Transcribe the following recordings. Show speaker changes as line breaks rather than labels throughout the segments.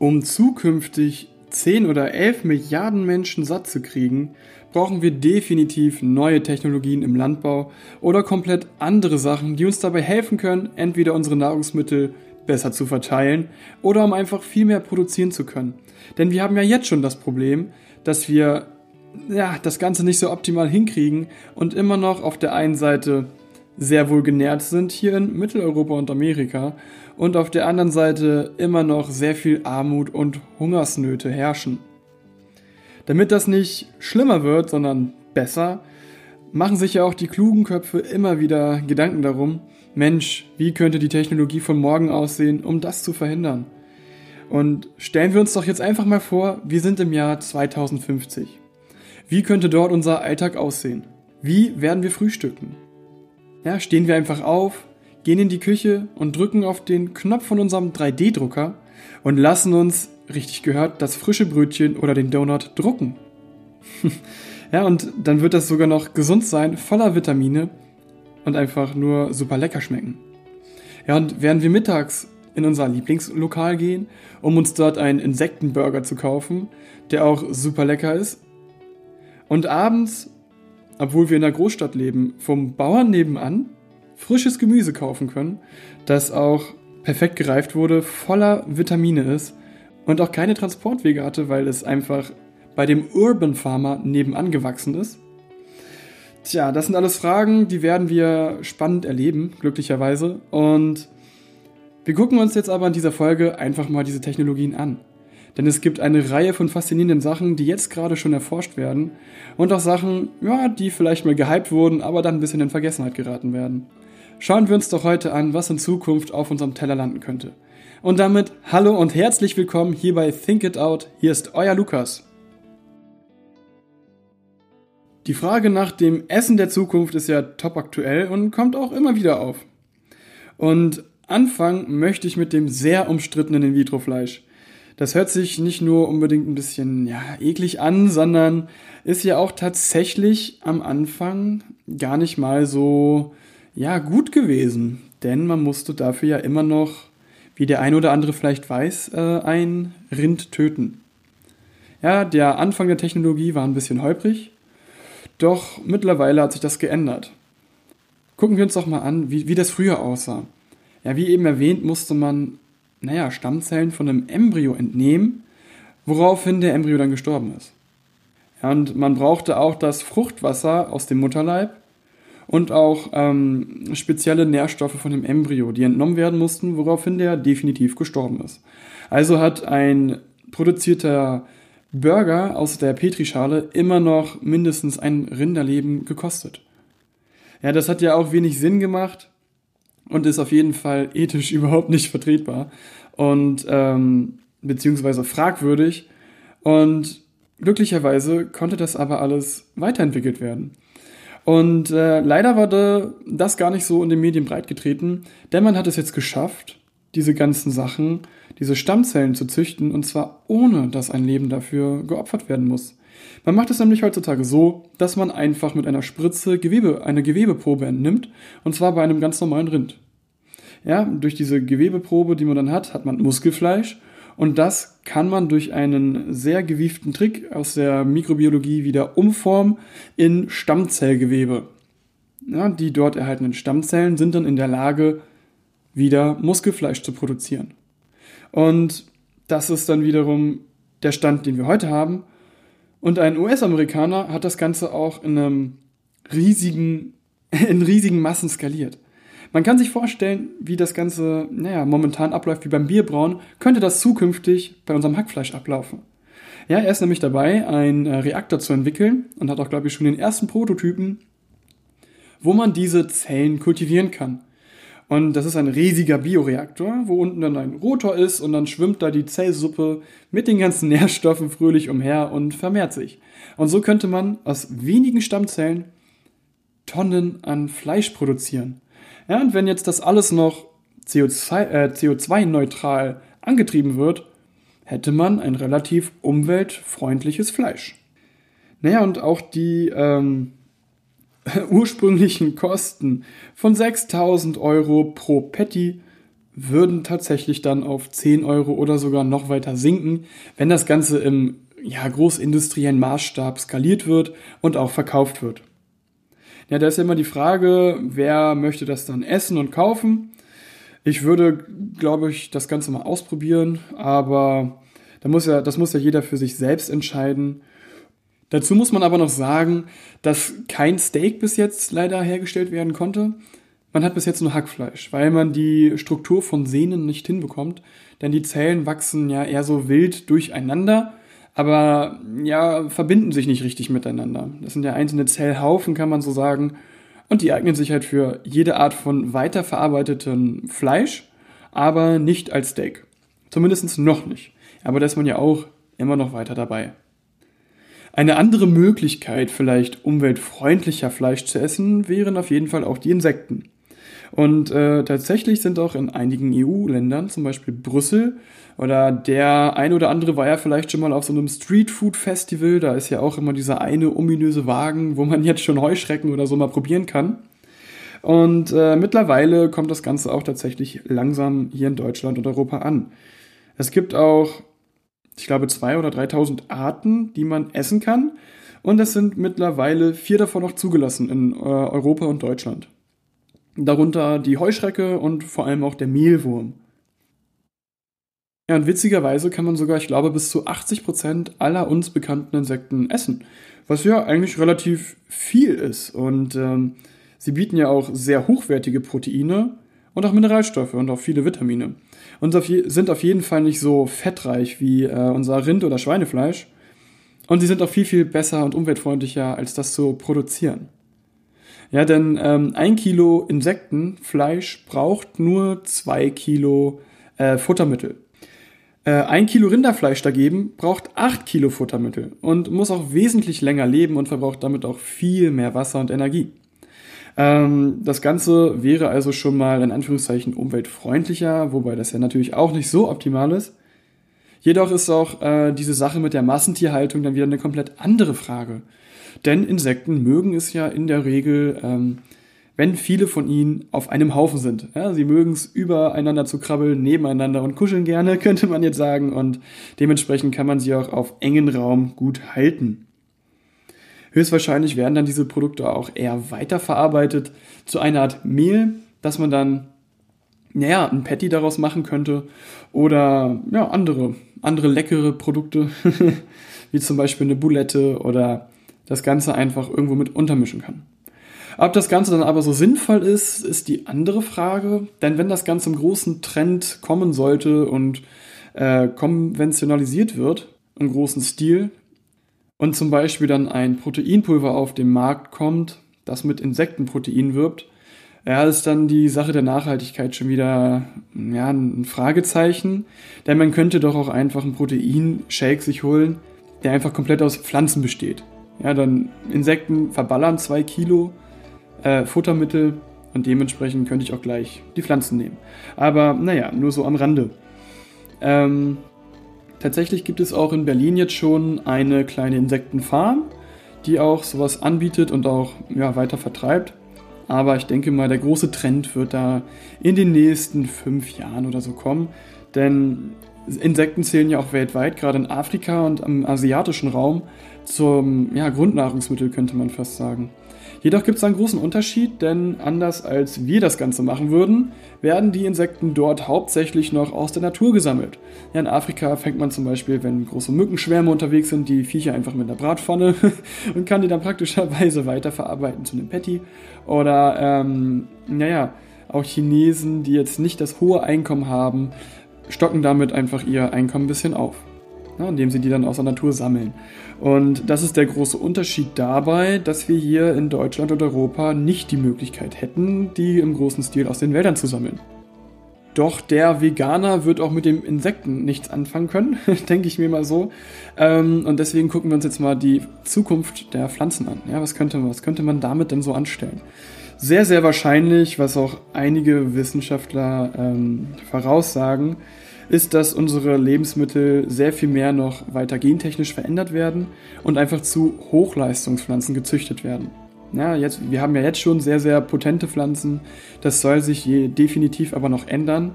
Um zukünftig 10 oder 11 Milliarden Menschen satt zu kriegen, brauchen wir definitiv neue Technologien im Landbau oder komplett andere Sachen, die uns dabei helfen können, entweder unsere Nahrungsmittel besser zu verteilen oder um einfach viel mehr produzieren zu können. Denn wir haben ja jetzt schon das Problem, dass wir ja, das Ganze nicht so optimal hinkriegen und immer noch auf der einen Seite sehr wohl genährt sind hier in Mitteleuropa und Amerika und auf der anderen Seite immer noch sehr viel Armut und Hungersnöte herrschen. Damit das nicht schlimmer wird, sondern besser, machen sich ja auch die klugen Köpfe immer wieder Gedanken darum, Mensch, wie könnte die Technologie von morgen aussehen, um das zu verhindern? Und stellen wir uns doch jetzt einfach mal vor, wir sind im Jahr 2050. Wie könnte dort unser Alltag aussehen? Wie werden wir frühstücken? Ja, stehen wir einfach auf, gehen in die Küche und drücken auf den Knopf von unserem 3D-Drucker und lassen uns, richtig gehört, das frische Brötchen oder den Donut drucken. ja, und dann wird das sogar noch gesund sein, voller Vitamine und einfach nur super lecker schmecken. Ja, und während wir mittags in unser Lieblingslokal gehen, um uns dort einen Insektenburger zu kaufen, der auch super lecker ist, und abends, obwohl wir in der Großstadt leben, vom Bauern nebenan frisches Gemüse kaufen können, das auch perfekt gereift wurde, voller Vitamine ist und auch keine Transportwege hatte, weil es einfach bei dem Urban Farmer nebenan gewachsen ist. Tja, das sind alles Fragen, die werden wir spannend erleben, glücklicherweise. Und wir gucken uns jetzt aber in dieser Folge einfach mal diese Technologien an. Denn es gibt eine Reihe von faszinierenden Sachen, die jetzt gerade schon erforscht werden. Und auch Sachen, ja, die vielleicht mal gehypt wurden, aber dann ein bisschen in Vergessenheit geraten werden. Schauen wir uns doch heute an, was in Zukunft auf unserem Teller landen könnte. Und damit hallo und herzlich willkommen hier bei Think It Out. Hier ist euer Lukas. Die Frage nach dem Essen der Zukunft ist ja top aktuell und kommt auch immer wieder auf. Und anfangen möchte ich mit dem sehr umstrittenen In-vitro-Fleisch. Das hört sich nicht nur unbedingt ein bisschen ja, eklig an, sondern ist ja auch tatsächlich am Anfang gar nicht mal so ja, gut gewesen. Denn man musste dafür ja immer noch, wie der ein oder andere vielleicht weiß, äh, ein Rind töten. Ja, der Anfang der Technologie war ein bisschen holprig, doch mittlerweile hat sich das geändert. Gucken wir uns doch mal an, wie, wie das früher aussah. Ja, wie eben erwähnt, musste man naja, Stammzellen von einem Embryo entnehmen, woraufhin der Embryo dann gestorben ist. Und man brauchte auch das Fruchtwasser aus dem Mutterleib und auch ähm, spezielle Nährstoffe von dem Embryo, die entnommen werden mussten, woraufhin der definitiv gestorben ist. Also hat ein produzierter Burger aus der Petrischale immer noch mindestens ein Rinderleben gekostet. Ja, das hat ja auch wenig Sinn gemacht, und ist auf jeden Fall ethisch überhaupt nicht vertretbar und ähm, beziehungsweise fragwürdig. Und glücklicherweise konnte das aber alles weiterentwickelt werden. Und äh, leider war da das gar nicht so in den Medien breitgetreten, denn man hat es jetzt geschafft, diese ganzen Sachen, diese Stammzellen zu züchten, und zwar ohne, dass ein Leben dafür geopfert werden muss. Man macht es nämlich heutzutage so, dass man einfach mit einer Spritze Gewebe, eine Gewebeprobe entnimmt, und zwar bei einem ganz normalen Rind. Ja, durch diese Gewebeprobe, die man dann hat, hat man Muskelfleisch und das kann man durch einen sehr gewieften Trick aus der Mikrobiologie wieder umformen in Stammzellgewebe. Ja, die dort erhaltenen Stammzellen sind dann in der Lage, wieder Muskelfleisch zu produzieren. Und das ist dann wiederum der Stand, den wir heute haben. Und ein US-Amerikaner hat das Ganze auch in einem riesigen, in riesigen Massen skaliert. Man kann sich vorstellen, wie das Ganze, naja, momentan abläuft wie beim Bierbrauen, könnte das zukünftig bei unserem Hackfleisch ablaufen. Ja, er ist nämlich dabei, einen äh, Reaktor zu entwickeln und hat auch, glaube ich, schon den ersten Prototypen, wo man diese Zellen kultivieren kann. Und das ist ein riesiger Bioreaktor, wo unten dann ein Rotor ist und dann schwimmt da die Zellsuppe mit den ganzen Nährstoffen fröhlich umher und vermehrt sich. Und so könnte man aus wenigen Stammzellen Tonnen an Fleisch produzieren. Ja, und wenn jetzt das alles noch CO2, äh, CO2-neutral angetrieben wird, hätte man ein relativ umweltfreundliches Fleisch. Naja, und auch die ähm, ursprünglichen Kosten von 6000 Euro pro Patty würden tatsächlich dann auf 10 Euro oder sogar noch weiter sinken, wenn das Ganze im ja, großindustriellen Maßstab skaliert wird und auch verkauft wird. Ja, da ist ja immer die Frage, wer möchte das dann essen und kaufen? Ich würde, glaube ich, das Ganze mal ausprobieren, aber da muss ja, das muss ja jeder für sich selbst entscheiden. Dazu muss man aber noch sagen, dass kein Steak bis jetzt leider hergestellt werden konnte. Man hat bis jetzt nur Hackfleisch, weil man die Struktur von Sehnen nicht hinbekommt, denn die Zellen wachsen ja eher so wild durcheinander, aber ja, verbinden sich nicht richtig miteinander. Das sind ja einzelne Zellhaufen, kann man so sagen, und die eignen sich halt für jede Art von weiterverarbeitetem Fleisch, aber nicht als Steak. Zumindest noch nicht. Aber da ist man ja auch immer noch weiter dabei. Eine andere Möglichkeit, vielleicht umweltfreundlicher Fleisch zu essen, wären auf jeden Fall auch die Insekten. Und äh, tatsächlich sind auch in einigen EU-Ländern, zum Beispiel Brüssel, oder der ein oder andere war ja vielleicht schon mal auf so einem Streetfood-Festival, da ist ja auch immer dieser eine ominöse Wagen, wo man jetzt schon Heuschrecken oder so mal probieren kann. Und äh, mittlerweile kommt das Ganze auch tatsächlich langsam hier in Deutschland und Europa an. Es gibt auch, ich glaube, zwei oder 3.000 Arten, die man essen kann. Und es sind mittlerweile vier davon noch zugelassen in äh, Europa und Deutschland. Darunter die Heuschrecke und vor allem auch der Mehlwurm. Ja, und witzigerweise kann man sogar, ich glaube, bis zu 80 Prozent aller uns bekannten Insekten essen. Was ja eigentlich relativ viel ist. Und ähm, sie bieten ja auch sehr hochwertige Proteine und auch Mineralstoffe und auch viele Vitamine. Und sind auf jeden Fall nicht so fettreich wie äh, unser Rind- oder Schweinefleisch. Und sie sind auch viel, viel besser und umweltfreundlicher, als das zu produzieren. Ja, denn ähm, ein Kilo Insektenfleisch braucht nur zwei Kilo äh, Futtermittel. Äh, ein Kilo Rinderfleisch dagegen braucht acht Kilo Futtermittel und muss auch wesentlich länger leben und verbraucht damit auch viel mehr Wasser und Energie. Ähm, das Ganze wäre also schon mal in Anführungszeichen umweltfreundlicher, wobei das ja natürlich auch nicht so optimal ist. Jedoch ist auch äh, diese Sache mit der Massentierhaltung dann wieder eine komplett andere Frage. Denn Insekten mögen es ja in der Regel, ähm, wenn viele von ihnen auf einem Haufen sind. Ja, sie mögen es übereinander zu krabbeln, nebeneinander und kuscheln gerne, könnte man jetzt sagen. Und dementsprechend kann man sie auch auf engen Raum gut halten. Höchstwahrscheinlich werden dann diese Produkte auch eher weiterverarbeitet zu einer Art Mehl, dass man dann, naja, ein Patty daraus machen könnte oder ja, andere, andere leckere Produkte, wie zum Beispiel eine Boulette oder das Ganze einfach irgendwo mit untermischen kann. Ob das Ganze dann aber so sinnvoll ist, ist die andere Frage. Denn wenn das Ganze im großen Trend kommen sollte und äh, konventionalisiert wird, im großen Stil, und zum Beispiel dann ein Proteinpulver auf den Markt kommt, das mit Insektenprotein wirbt, ja, ist dann die Sache der Nachhaltigkeit schon wieder ja, ein Fragezeichen. Denn man könnte doch auch einfach einen Proteinshake sich holen, der einfach komplett aus Pflanzen besteht. Ja, dann Insekten verballern zwei Kilo äh, Futtermittel und dementsprechend könnte ich auch gleich die Pflanzen nehmen. Aber naja, nur so am Rande. Ähm, tatsächlich gibt es auch in Berlin jetzt schon eine kleine Insektenfarm, die auch sowas anbietet und auch ja, weiter vertreibt. Aber ich denke mal, der große Trend wird da in den nächsten fünf Jahren oder so kommen. Denn Insekten zählen ja auch weltweit, gerade in Afrika und im asiatischen Raum, zum ja, Grundnahrungsmittel, könnte man fast sagen. Jedoch gibt es einen großen Unterschied, denn anders als wir das Ganze machen würden, werden die Insekten dort hauptsächlich noch aus der Natur gesammelt. Ja, in Afrika fängt man zum Beispiel, wenn große Mückenschwärme unterwegs sind, die Viecher einfach mit einer Bratpfanne und kann die dann praktischerweise weiterverarbeiten zu einem Patty. Oder, ähm, naja, auch Chinesen, die jetzt nicht das hohe Einkommen haben, stocken damit einfach ihr Einkommen ein bisschen auf ne, indem sie die dann aus der Natur sammeln. Und das ist der große Unterschied dabei, dass wir hier in Deutschland und Europa nicht die Möglichkeit hätten, die im großen Stil aus den Wäldern zu sammeln. Doch der Veganer wird auch mit dem Insekten nichts anfangen können, denke ich mir mal so. Ähm, und deswegen gucken wir uns jetzt mal die Zukunft der Pflanzen an. Ja, was könnte, was könnte man damit denn so anstellen? Sehr, sehr wahrscheinlich, was auch einige Wissenschaftler ähm, voraussagen, ist, dass unsere Lebensmittel sehr viel mehr noch weiter gentechnisch verändert werden und einfach zu Hochleistungspflanzen gezüchtet werden. Ja, jetzt, wir haben ja jetzt schon sehr, sehr potente Pflanzen. Das soll sich definitiv aber noch ändern.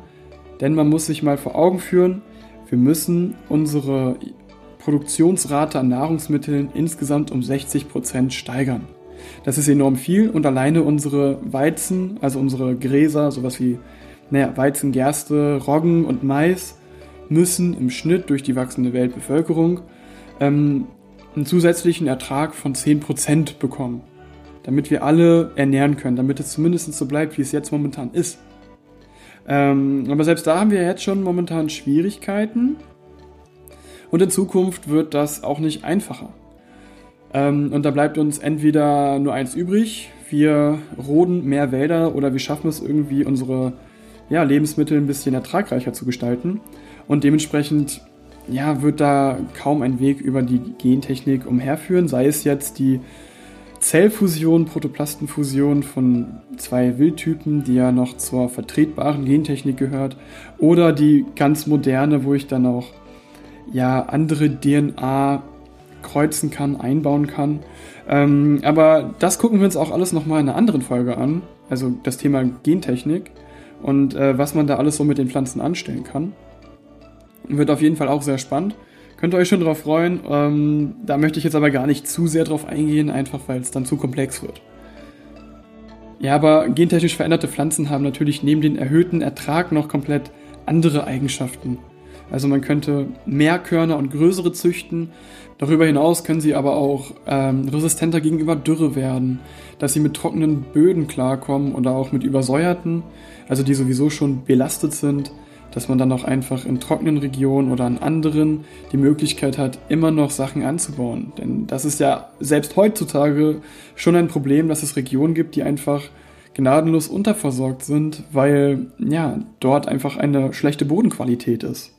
Denn man muss sich mal vor Augen führen, wir müssen unsere Produktionsrate an Nahrungsmitteln insgesamt um 60 Prozent steigern. Das ist enorm viel und alleine unsere Weizen, also unsere Gräser, sowas wie naja, Weizen, Gerste, Roggen und Mais, müssen im Schnitt durch die wachsende Weltbevölkerung ähm, einen zusätzlichen Ertrag von 10% bekommen, damit wir alle ernähren können, damit es zumindest so bleibt, wie es jetzt momentan ist. Ähm, aber selbst da haben wir jetzt schon momentan Schwierigkeiten und in Zukunft wird das auch nicht einfacher. Ähm, und da bleibt uns entweder nur eins übrig, wir roden mehr Wälder oder wir schaffen es irgendwie, unsere ja, Lebensmittel ein bisschen ertragreicher zu gestalten. Und dementsprechend ja, wird da kaum ein Weg über die Gentechnik umherführen, sei es jetzt die Zellfusion, Protoplastenfusion von zwei Wildtypen, die ja noch zur vertretbaren Gentechnik gehört, oder die ganz moderne, wo ich dann auch ja andere DNA kreuzen kann, einbauen kann. Ähm, aber das gucken wir uns auch alles nochmal in einer anderen Folge an, also das Thema Gentechnik und äh, was man da alles so mit den Pflanzen anstellen kann. Wird auf jeden Fall auch sehr spannend. Könnt ihr euch schon darauf freuen. Ähm, da möchte ich jetzt aber gar nicht zu sehr drauf eingehen, einfach weil es dann zu komplex wird. Ja, aber gentechnisch veränderte Pflanzen haben natürlich neben den erhöhten Ertrag noch komplett andere Eigenschaften. Also man könnte mehr Körner und größere züchten. Darüber hinaus können sie aber auch ähm, resistenter gegenüber Dürre werden, dass sie mit trockenen Böden klarkommen oder auch mit übersäuerten, also die sowieso schon belastet sind dass man dann auch einfach in trockenen Regionen oder an anderen die Möglichkeit hat, immer noch Sachen anzubauen. Denn das ist ja selbst heutzutage schon ein Problem, dass es Regionen gibt, die einfach gnadenlos unterversorgt sind, weil ja, dort einfach eine schlechte Bodenqualität ist.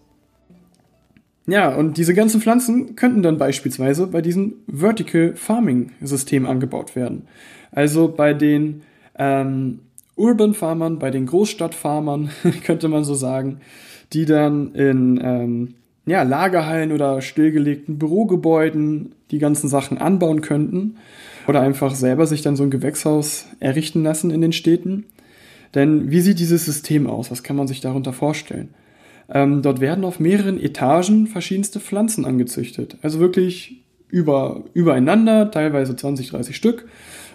Ja, und diese ganzen Pflanzen könnten dann beispielsweise bei diesem Vertical Farming System angebaut werden. Also bei den ähm, Urban Farmern, bei den Großstadtfarmern, könnte man so sagen, die dann in ähm, ja, Lagerhallen oder stillgelegten Bürogebäuden die ganzen Sachen anbauen könnten oder einfach selber sich dann so ein Gewächshaus errichten lassen in den Städten. Denn wie sieht dieses System aus? Was kann man sich darunter vorstellen? Ähm, dort werden auf mehreren Etagen verschiedenste Pflanzen angezüchtet. Also wirklich über, übereinander, teilweise 20, 30 Stück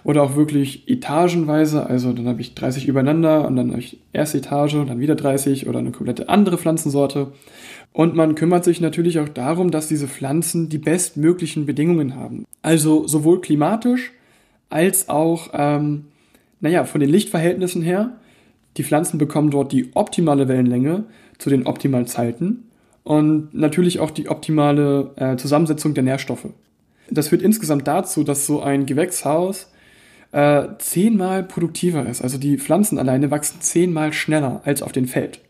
oder auch wirklich etagenweise. Also dann habe ich 30 übereinander und dann habe ich erste Etage und dann wieder 30 oder eine komplette andere Pflanzensorte. Und man kümmert sich natürlich auch darum, dass diese Pflanzen die bestmöglichen Bedingungen haben. Also sowohl klimatisch als auch, ähm, naja, von den Lichtverhältnissen her. Die Pflanzen bekommen dort die optimale Wellenlänge zu den optimalen Zeiten und natürlich auch die optimale äh, Zusammensetzung der Nährstoffe. Das führt insgesamt dazu, dass so ein Gewächshaus äh, zehnmal produktiver ist. Also die Pflanzen alleine wachsen zehnmal schneller als auf dem Feld.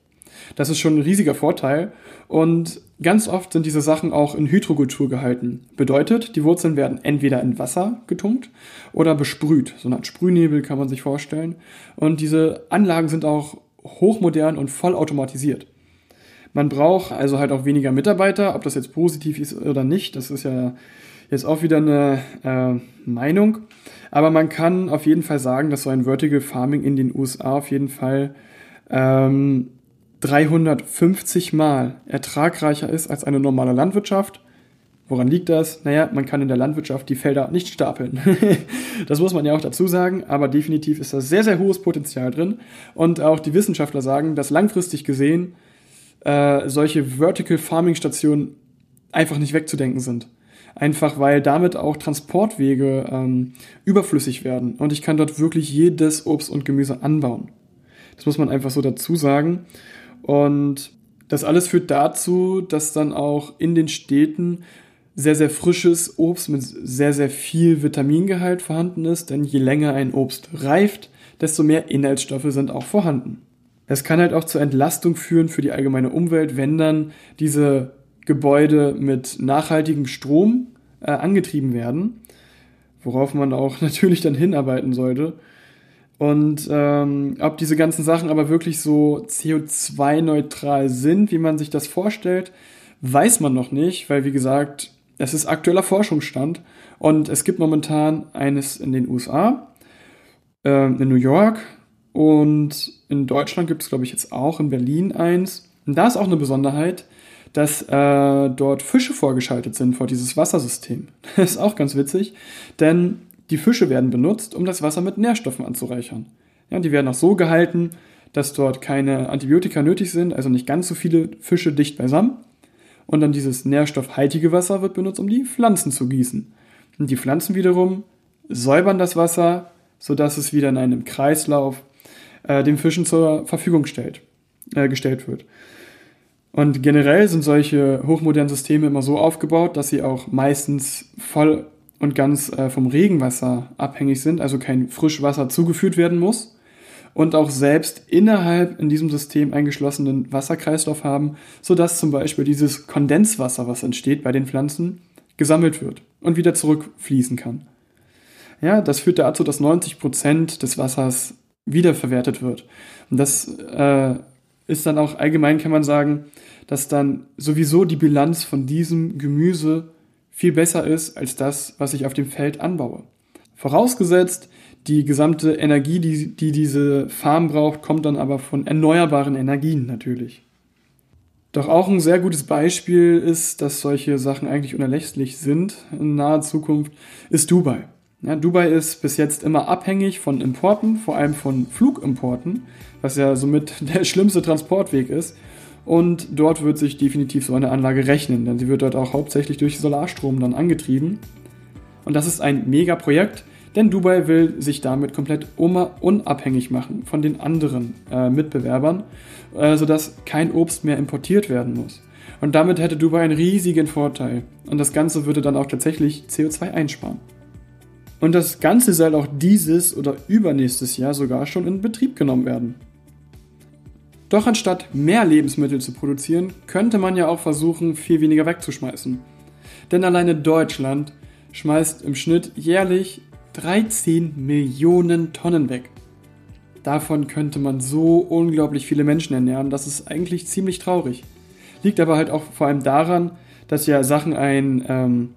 Das ist schon ein riesiger Vorteil. Und ganz oft sind diese Sachen auch in Hydrokultur gehalten. Bedeutet, die Wurzeln werden entweder in Wasser getunkt oder besprüht. So eine Art Sprühnebel kann man sich vorstellen. Und diese Anlagen sind auch hochmodern und vollautomatisiert. Man braucht also halt auch weniger Mitarbeiter, ob das jetzt positiv ist oder nicht, das ist ja jetzt auch wieder eine äh, Meinung. Aber man kann auf jeden Fall sagen, dass so ein Vertical Farming in den USA auf jeden Fall ähm, 350 Mal ertragreicher ist als eine normale Landwirtschaft. Woran liegt das? Naja, man kann in der Landwirtschaft die Felder nicht stapeln. das muss man ja auch dazu sagen, aber definitiv ist da sehr, sehr hohes Potenzial drin. Und auch die Wissenschaftler sagen, dass langfristig gesehen äh, solche Vertical Farming Stationen einfach nicht wegzudenken sind einfach weil damit auch Transportwege ähm, überflüssig werden und ich kann dort wirklich jedes Obst und Gemüse anbauen. Das muss man einfach so dazu sagen. Und das alles führt dazu, dass dann auch in den Städten sehr, sehr frisches Obst mit sehr, sehr viel Vitamingehalt vorhanden ist, denn je länger ein Obst reift, desto mehr Inhaltsstoffe sind auch vorhanden. Es kann halt auch zur Entlastung führen für die allgemeine Umwelt, wenn dann diese Gebäude mit nachhaltigem Strom äh, angetrieben werden, worauf man auch natürlich dann hinarbeiten sollte. Und ähm, ob diese ganzen Sachen aber wirklich so CO2-neutral sind, wie man sich das vorstellt, weiß man noch nicht, weil wie gesagt, es ist aktueller Forschungsstand und es gibt momentan eines in den USA, äh, in New York, Und in Deutschland gibt es, glaube ich, jetzt auch in Berlin eins. Und da ist auch eine Besonderheit, dass äh, dort Fische vorgeschaltet sind vor dieses Wassersystem. Das ist auch ganz witzig, denn die Fische werden benutzt, um das Wasser mit Nährstoffen anzureichern. Ja, die werden auch so gehalten, dass dort keine Antibiotika nötig sind, also nicht ganz so viele Fische dicht beisammen. Und dann dieses nährstoffhaltige Wasser wird benutzt, um die Pflanzen zu gießen. Und die Pflanzen wiederum säubern das Wasser, sodass es wieder in einem Kreislauf äh, den Fischen zur Verfügung stellt, äh, gestellt wird. Und generell sind solche hochmodernen Systeme immer so aufgebaut, dass sie auch meistens voll und ganz äh, vom Regenwasser abhängig sind, also kein Frischwasser zugeführt werden muss und auch selbst innerhalb in diesem System eingeschlossenen Wasserkreislauf haben, sodass zum Beispiel dieses Kondenswasser, was entsteht bei den Pflanzen, gesammelt wird und wieder zurückfließen kann. Ja, das führt dazu, dass 90 Prozent des Wassers wiederverwertet wird. Und das äh, ist dann auch allgemein, kann man sagen, dass dann sowieso die Bilanz von diesem Gemüse viel besser ist als das, was ich auf dem Feld anbaue. Vorausgesetzt, die gesamte Energie, die, die diese Farm braucht, kommt dann aber von erneuerbaren Energien natürlich. Doch auch ein sehr gutes Beispiel ist, dass solche Sachen eigentlich unerlässlich sind in naher Zukunft, ist Dubai. Ja, Dubai ist bis jetzt immer abhängig von Importen, vor allem von Flugimporten, was ja somit der schlimmste Transportweg ist. Und dort wird sich definitiv so eine Anlage rechnen, denn sie wird dort auch hauptsächlich durch Solarstrom dann angetrieben. Und das ist ein Mega-Projekt, denn Dubai will sich damit komplett unabhängig machen von den anderen äh, Mitbewerbern, äh, sodass kein Obst mehr importiert werden muss. Und damit hätte Dubai einen riesigen Vorteil. Und das Ganze würde dann auch tatsächlich CO2 einsparen. Und das Ganze soll auch dieses oder übernächstes Jahr sogar schon in Betrieb genommen werden. Doch anstatt mehr Lebensmittel zu produzieren, könnte man ja auch versuchen, viel weniger wegzuschmeißen. Denn alleine Deutschland schmeißt im Schnitt jährlich 13 Millionen Tonnen weg. Davon könnte man so unglaublich viele Menschen ernähren, das ist eigentlich ziemlich traurig. Liegt aber halt auch vor allem daran, dass ja Sachen ein ähm,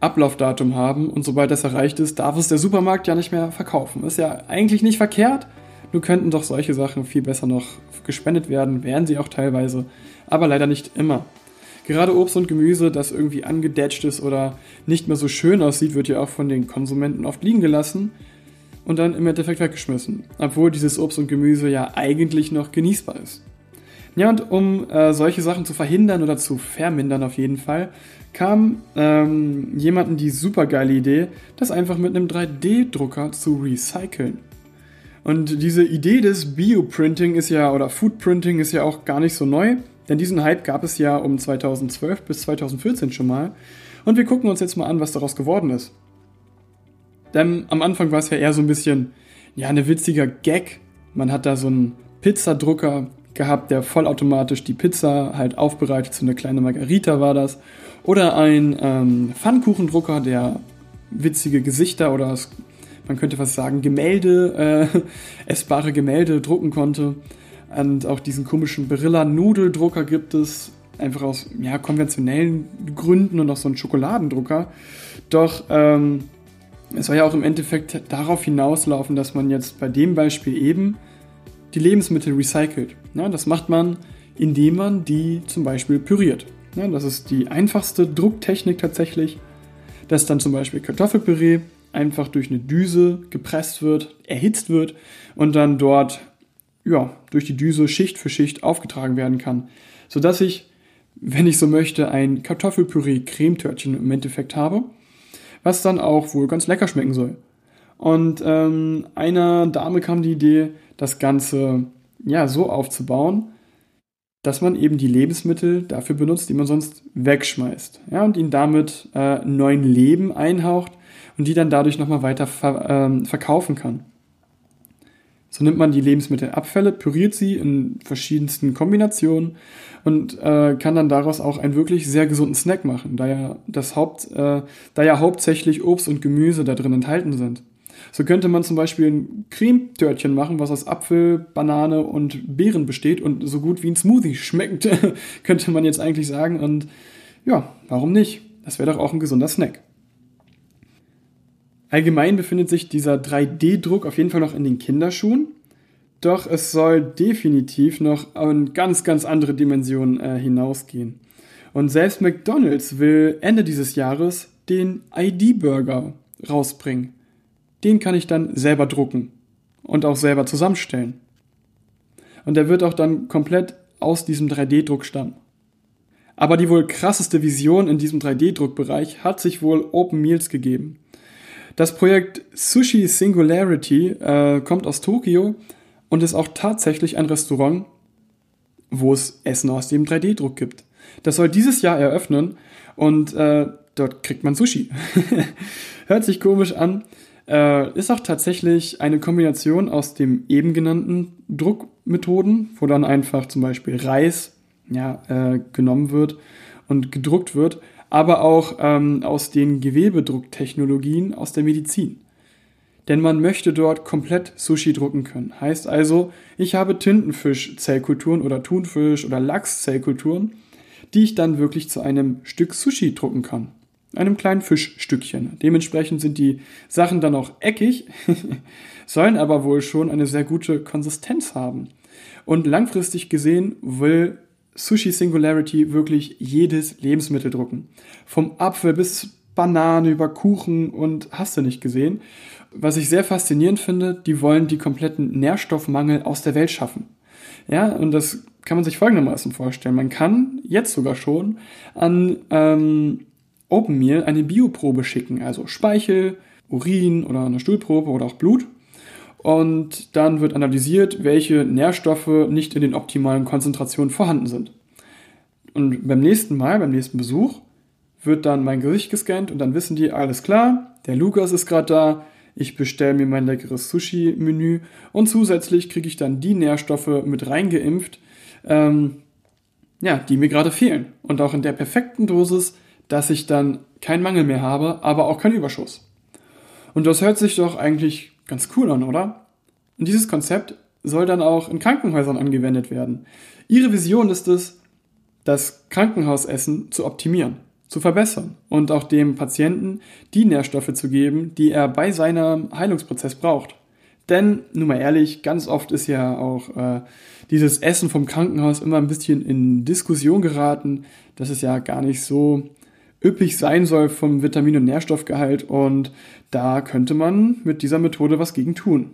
Ablaufdatum haben und sobald das erreicht ist, darf es der Supermarkt ja nicht mehr verkaufen. Ist ja eigentlich nicht verkehrt, nur könnten doch solche Sachen viel besser noch gespendet werden, wären sie auch teilweise, aber leider nicht immer. Gerade Obst und Gemüse, das irgendwie angedetscht ist oder nicht mehr so schön aussieht, wird ja auch von den Konsumenten oft liegen gelassen und dann im Endeffekt weggeschmissen, obwohl dieses Obst und Gemüse ja eigentlich noch genießbar ist. Ja, und um äh, solche Sachen zu verhindern oder zu vermindern auf jeden Fall, kam ähm, jemanden die supergeile Idee, das einfach mit einem 3D-Drucker zu recyceln. Und diese Idee des Bioprinting ist ja, oder Foodprinting ist ja auch gar nicht so neu, denn diesen Hype gab es ja um 2012 bis 2014 schon mal. Und wir gucken uns jetzt mal an, was daraus geworden ist. Denn am Anfang war es ja eher so ein bisschen, ja, eine witziger Gag. Man hat da so einen Pizzadrucker gehabt, der vollautomatisch die Pizza halt aufbereitet, so eine kleine Margarita war das. Oder ein ähm, Pfannkuchendrucker, der witzige Gesichter oder man könnte fast sagen Gemälde, äh, essbare Gemälde drucken konnte. Und auch diesen komischen Barilla-Nudeldrucker gibt es, einfach aus ja, konventionellen Gründen und auch so einen Schokoladendrucker. Doch ähm, es soll ja auch im Endeffekt darauf hinauslaufen, dass man jetzt bei dem Beispiel eben die Lebensmittel recycelt. Ja, das macht man, indem man die zum Beispiel püriert. Ja, das ist die einfachste Drucktechnik tatsächlich, dass dann zum Beispiel Kartoffelpüree einfach durch eine Düse gepresst wird, erhitzt wird und dann dort ja, durch die Düse Schicht für Schicht aufgetragen werden kann, sodass ich, wenn ich so möchte, ein Kartoffelpüree-Cremetörtchen im Endeffekt habe, was dann auch wohl ganz lecker schmecken soll. Und ähm, einer Dame kam die Idee, das Ganze ja so aufzubauen, dass man eben die Lebensmittel dafür benutzt, die man sonst wegschmeißt. Ja, und ihnen damit äh, neuen Leben einhaucht und die dann dadurch nochmal weiter ver ähm, verkaufen kann. So nimmt man die Lebensmittelabfälle, püriert sie in verschiedensten Kombinationen und äh, kann dann daraus auch einen wirklich sehr gesunden Snack machen, da ja, das Haupt, äh, da ja hauptsächlich Obst und Gemüse da drin enthalten sind. So könnte man zum Beispiel ein Cremetörtchen machen, was aus Apfel, Banane und Beeren besteht und so gut wie ein Smoothie schmeckt, könnte man jetzt eigentlich sagen. Und ja, warum nicht? Das wäre doch auch ein gesunder Snack. Allgemein befindet sich dieser 3D-Druck auf jeden Fall noch in den Kinderschuhen. Doch es soll definitiv noch an ganz, ganz andere Dimensionen äh, hinausgehen. Und selbst McDonald's will Ende dieses Jahres den ID-Burger rausbringen. Den kann ich dann selber drucken und auch selber zusammenstellen. Und der wird auch dann komplett aus diesem 3D-Druck stammen. Aber die wohl krasseste Vision in diesem 3D-Druckbereich hat sich wohl Open Meals gegeben. Das Projekt Sushi Singularity äh, kommt aus Tokio und ist auch tatsächlich ein Restaurant, wo es Essen aus dem 3D-Druck gibt. Das soll dieses Jahr eröffnen und äh, dort kriegt man Sushi. Hört sich komisch an, äh, ist auch tatsächlich eine Kombination aus dem eben genannten Druckmethoden, wo dann einfach zum Beispiel Reis ja, äh, genommen wird und gedruckt wird, aber auch ähm, aus den Gewebedrucktechnologien aus der Medizin. Denn man möchte dort komplett Sushi drucken können. Heißt also, ich habe Tintenfisch-Zellkulturen oder Thunfisch- oder Lachs-Zellkulturen, die ich dann wirklich zu einem Stück Sushi drucken kann. Einem kleinen Fischstückchen. Dementsprechend sind die Sachen dann auch eckig, sollen aber wohl schon eine sehr gute Konsistenz haben. Und langfristig gesehen will Sushi Singularity wirklich jedes Lebensmittel drucken. Vom Apfel bis Banane über Kuchen und hast du nicht gesehen. Was ich sehr faszinierend finde, die wollen die kompletten Nährstoffmangel aus der Welt schaffen. Ja, und das kann man sich folgendermaßen vorstellen. Man kann jetzt sogar schon an ähm, OpenMeal eine Bioprobe schicken, also Speichel, Urin oder eine Stuhlprobe oder auch Blut. Und dann wird analysiert, welche Nährstoffe nicht in den optimalen Konzentrationen vorhanden sind. Und beim nächsten Mal, beim nächsten Besuch, wird dann mein Gesicht gescannt und dann wissen die, alles klar, der Lukas ist gerade da, ich bestelle mir mein leckeres Sushi-Menü und zusätzlich kriege ich dann die Nährstoffe mit reingeimpft, ähm, ja, die mir gerade fehlen. Und auch in der perfekten Dosis, dass ich dann keinen Mangel mehr habe, aber auch keinen Überschuss. Und das hört sich doch eigentlich ganz cool an, oder? Und dieses Konzept soll dann auch in Krankenhäusern angewendet werden. Ihre Vision ist es, das Krankenhausessen zu optimieren, zu verbessern und auch dem Patienten die Nährstoffe zu geben, die er bei seinem Heilungsprozess braucht. Denn, nun mal ehrlich, ganz oft ist ja auch äh, dieses Essen vom Krankenhaus immer ein bisschen in Diskussion geraten, dass es ja gar nicht so üppig sein soll vom Vitamin- und Nährstoffgehalt und da könnte man mit dieser Methode was gegen tun.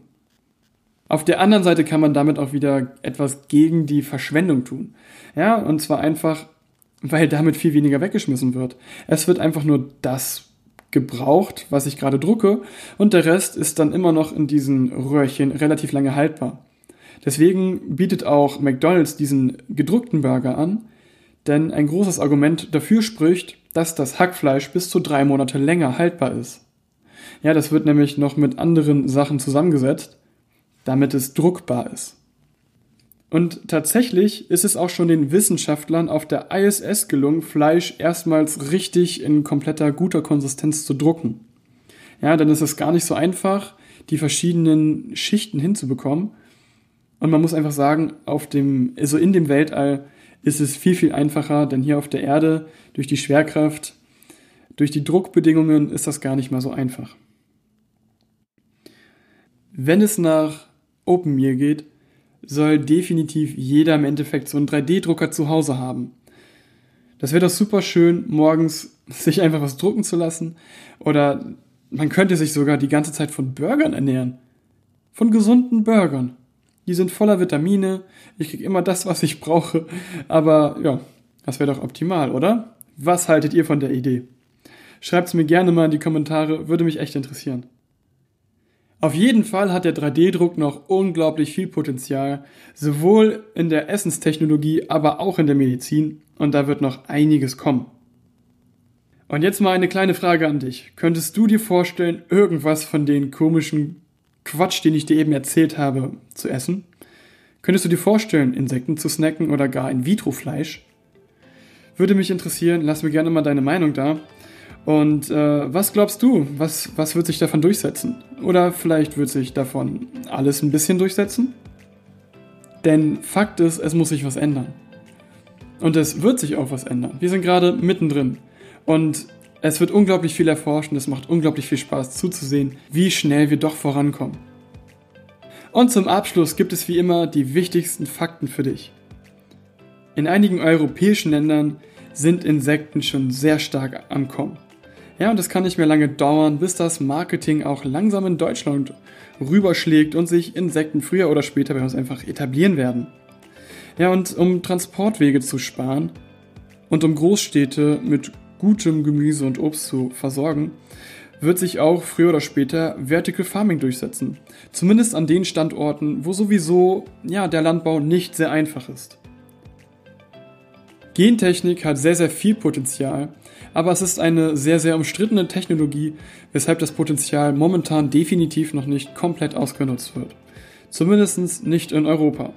Auf der anderen Seite kann man damit auch wieder etwas gegen die Verschwendung tun. Ja, und zwar einfach, weil damit viel weniger weggeschmissen wird. Es wird einfach nur das gebraucht, was ich gerade drucke, und der Rest ist dann immer noch in diesen Röhrchen relativ lange haltbar. Deswegen bietet auch McDonald's diesen gedruckten Burger an, denn ein großes Argument dafür spricht, dass das Hackfleisch bis zu drei Monate länger haltbar ist. Ja, das wird nämlich noch mit anderen Sachen zusammengesetzt, damit es druckbar ist. Und tatsächlich ist es auch schon den Wissenschaftlern auf der ISS gelungen, Fleisch erstmals richtig in kompletter guter Konsistenz zu drucken. Ja, dann ist es gar nicht so einfach, die verschiedenen Schichten hinzubekommen. Und man muss einfach sagen, auf dem, also in dem Weltall ist es viel, viel einfacher, denn hier auf der Erde durch die Schwerkraft, durch die Druckbedingungen ist das gar nicht mal so einfach. Wenn es nach OpenMeal geht, soll definitiv jeder im Endeffekt so einen 3D-Drucker zu Hause haben. Das wäre doch super schön, morgens sich einfach was drucken zu lassen. Oder man könnte sich sogar die ganze Zeit von Burgern ernähren. Von gesunden Burgern. Die sind voller Vitamine. Ich kriege immer das, was ich brauche. Aber ja, das wäre doch optimal, oder? Was haltet ihr von der Idee? Schreibt es mir gerne mal in die Kommentare, würde mich echt interessieren. Auf jeden Fall hat der 3D-Druck noch unglaublich viel Potenzial, sowohl in der Essenstechnologie, aber auch in der Medizin, und da wird noch einiges kommen. Und jetzt mal eine kleine Frage an dich. Könntest du dir vorstellen, irgendwas von den komischen Quatsch, den ich dir eben erzählt habe, zu essen? Könntest du dir vorstellen, Insekten zu snacken oder gar In-vitro-Fleisch? Würde mich interessieren, lass mir gerne mal deine Meinung da. Und äh, was glaubst du, was, was wird sich davon durchsetzen? Oder vielleicht wird sich davon alles ein bisschen durchsetzen? Denn Fakt ist, es muss sich was ändern. Und es wird sich auch was ändern. Wir sind gerade mittendrin. Und Es wird unglaublich viel erforscht und es macht unglaublich viel Spaß zuzusehen, wie schnell wir doch vorankommen. Und zum Abschluss gibt es wie immer die wichtigsten Fakten für dich. In einigen europäischen Ländern sind Insekten schon sehr stark am Kommen. Ja, und es kann nicht mehr lange dauern, bis das Marketing auch langsam in Deutschland rüberschlägt und sich Insekten früher oder später bei uns einfach etablieren werden. Ja, und um Transportwege zu sparen und um Großstädte mit gutem Gemüse und Obst zu versorgen, wird sich auch früher oder später Vertical Farming durchsetzen. Zumindest an den Standorten, wo sowieso ja, der Landbau nicht sehr einfach ist. Gentechnik hat sehr, sehr viel Potenzial, aber es ist eine sehr, sehr umstrittene Technologie, weshalb das Potenzial momentan definitiv noch nicht komplett ausgenutzt wird. Zumindest nicht in Europa.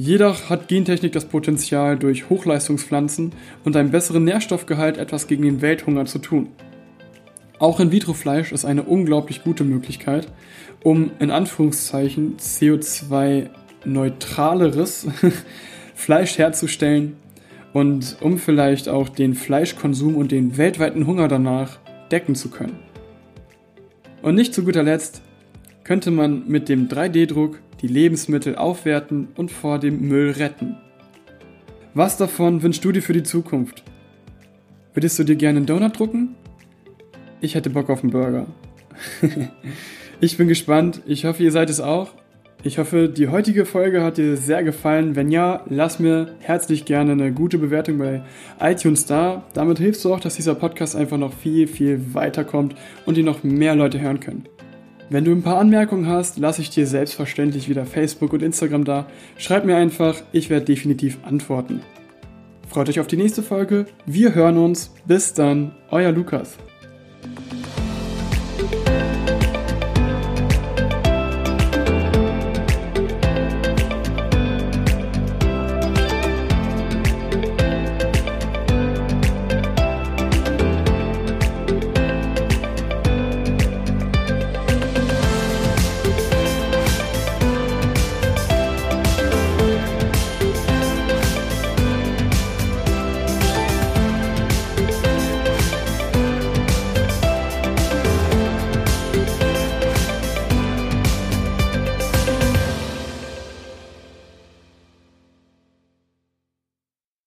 Jedoch hat Gentechnik das Potenzial, durch Hochleistungspflanzen und einen besseren Nährstoffgehalt etwas gegen den Welthunger zu tun. Auch In-vitro-Fleisch ist eine unglaublich gute Möglichkeit, um in Anführungszeichen CO2-neutraleres Fleisch herzustellen und um vielleicht auch den Fleischkonsum und den weltweiten Hunger danach decken zu können. Und nicht zu guter Letzt könnte man mit dem 3D-Druck die Lebensmittel aufwerten und vor dem Müll retten. Was davon wünschst du dir für die Zukunft? Würdest du dir gerne einen Donut drucken? Ich hätte Bock auf einen Burger. ich bin gespannt. Ich hoffe, ihr seid es auch. Ich hoffe, die heutige Folge hat dir sehr gefallen. Wenn ja, lass mir herzlich gerne eine gute Bewertung bei iTunes da. Damit hilfst du auch, dass dieser Podcast einfach noch viel, viel weiterkommt und ihn noch mehr Leute hören können. Wenn du ein paar Anmerkungen hast, lasse ich dir selbstverständlich wieder Facebook und Instagram da. Schreib mir einfach, ich werde definitiv antworten. Freut euch auf die nächste Folge. Wir hören uns. Bis dann, euer Lukas.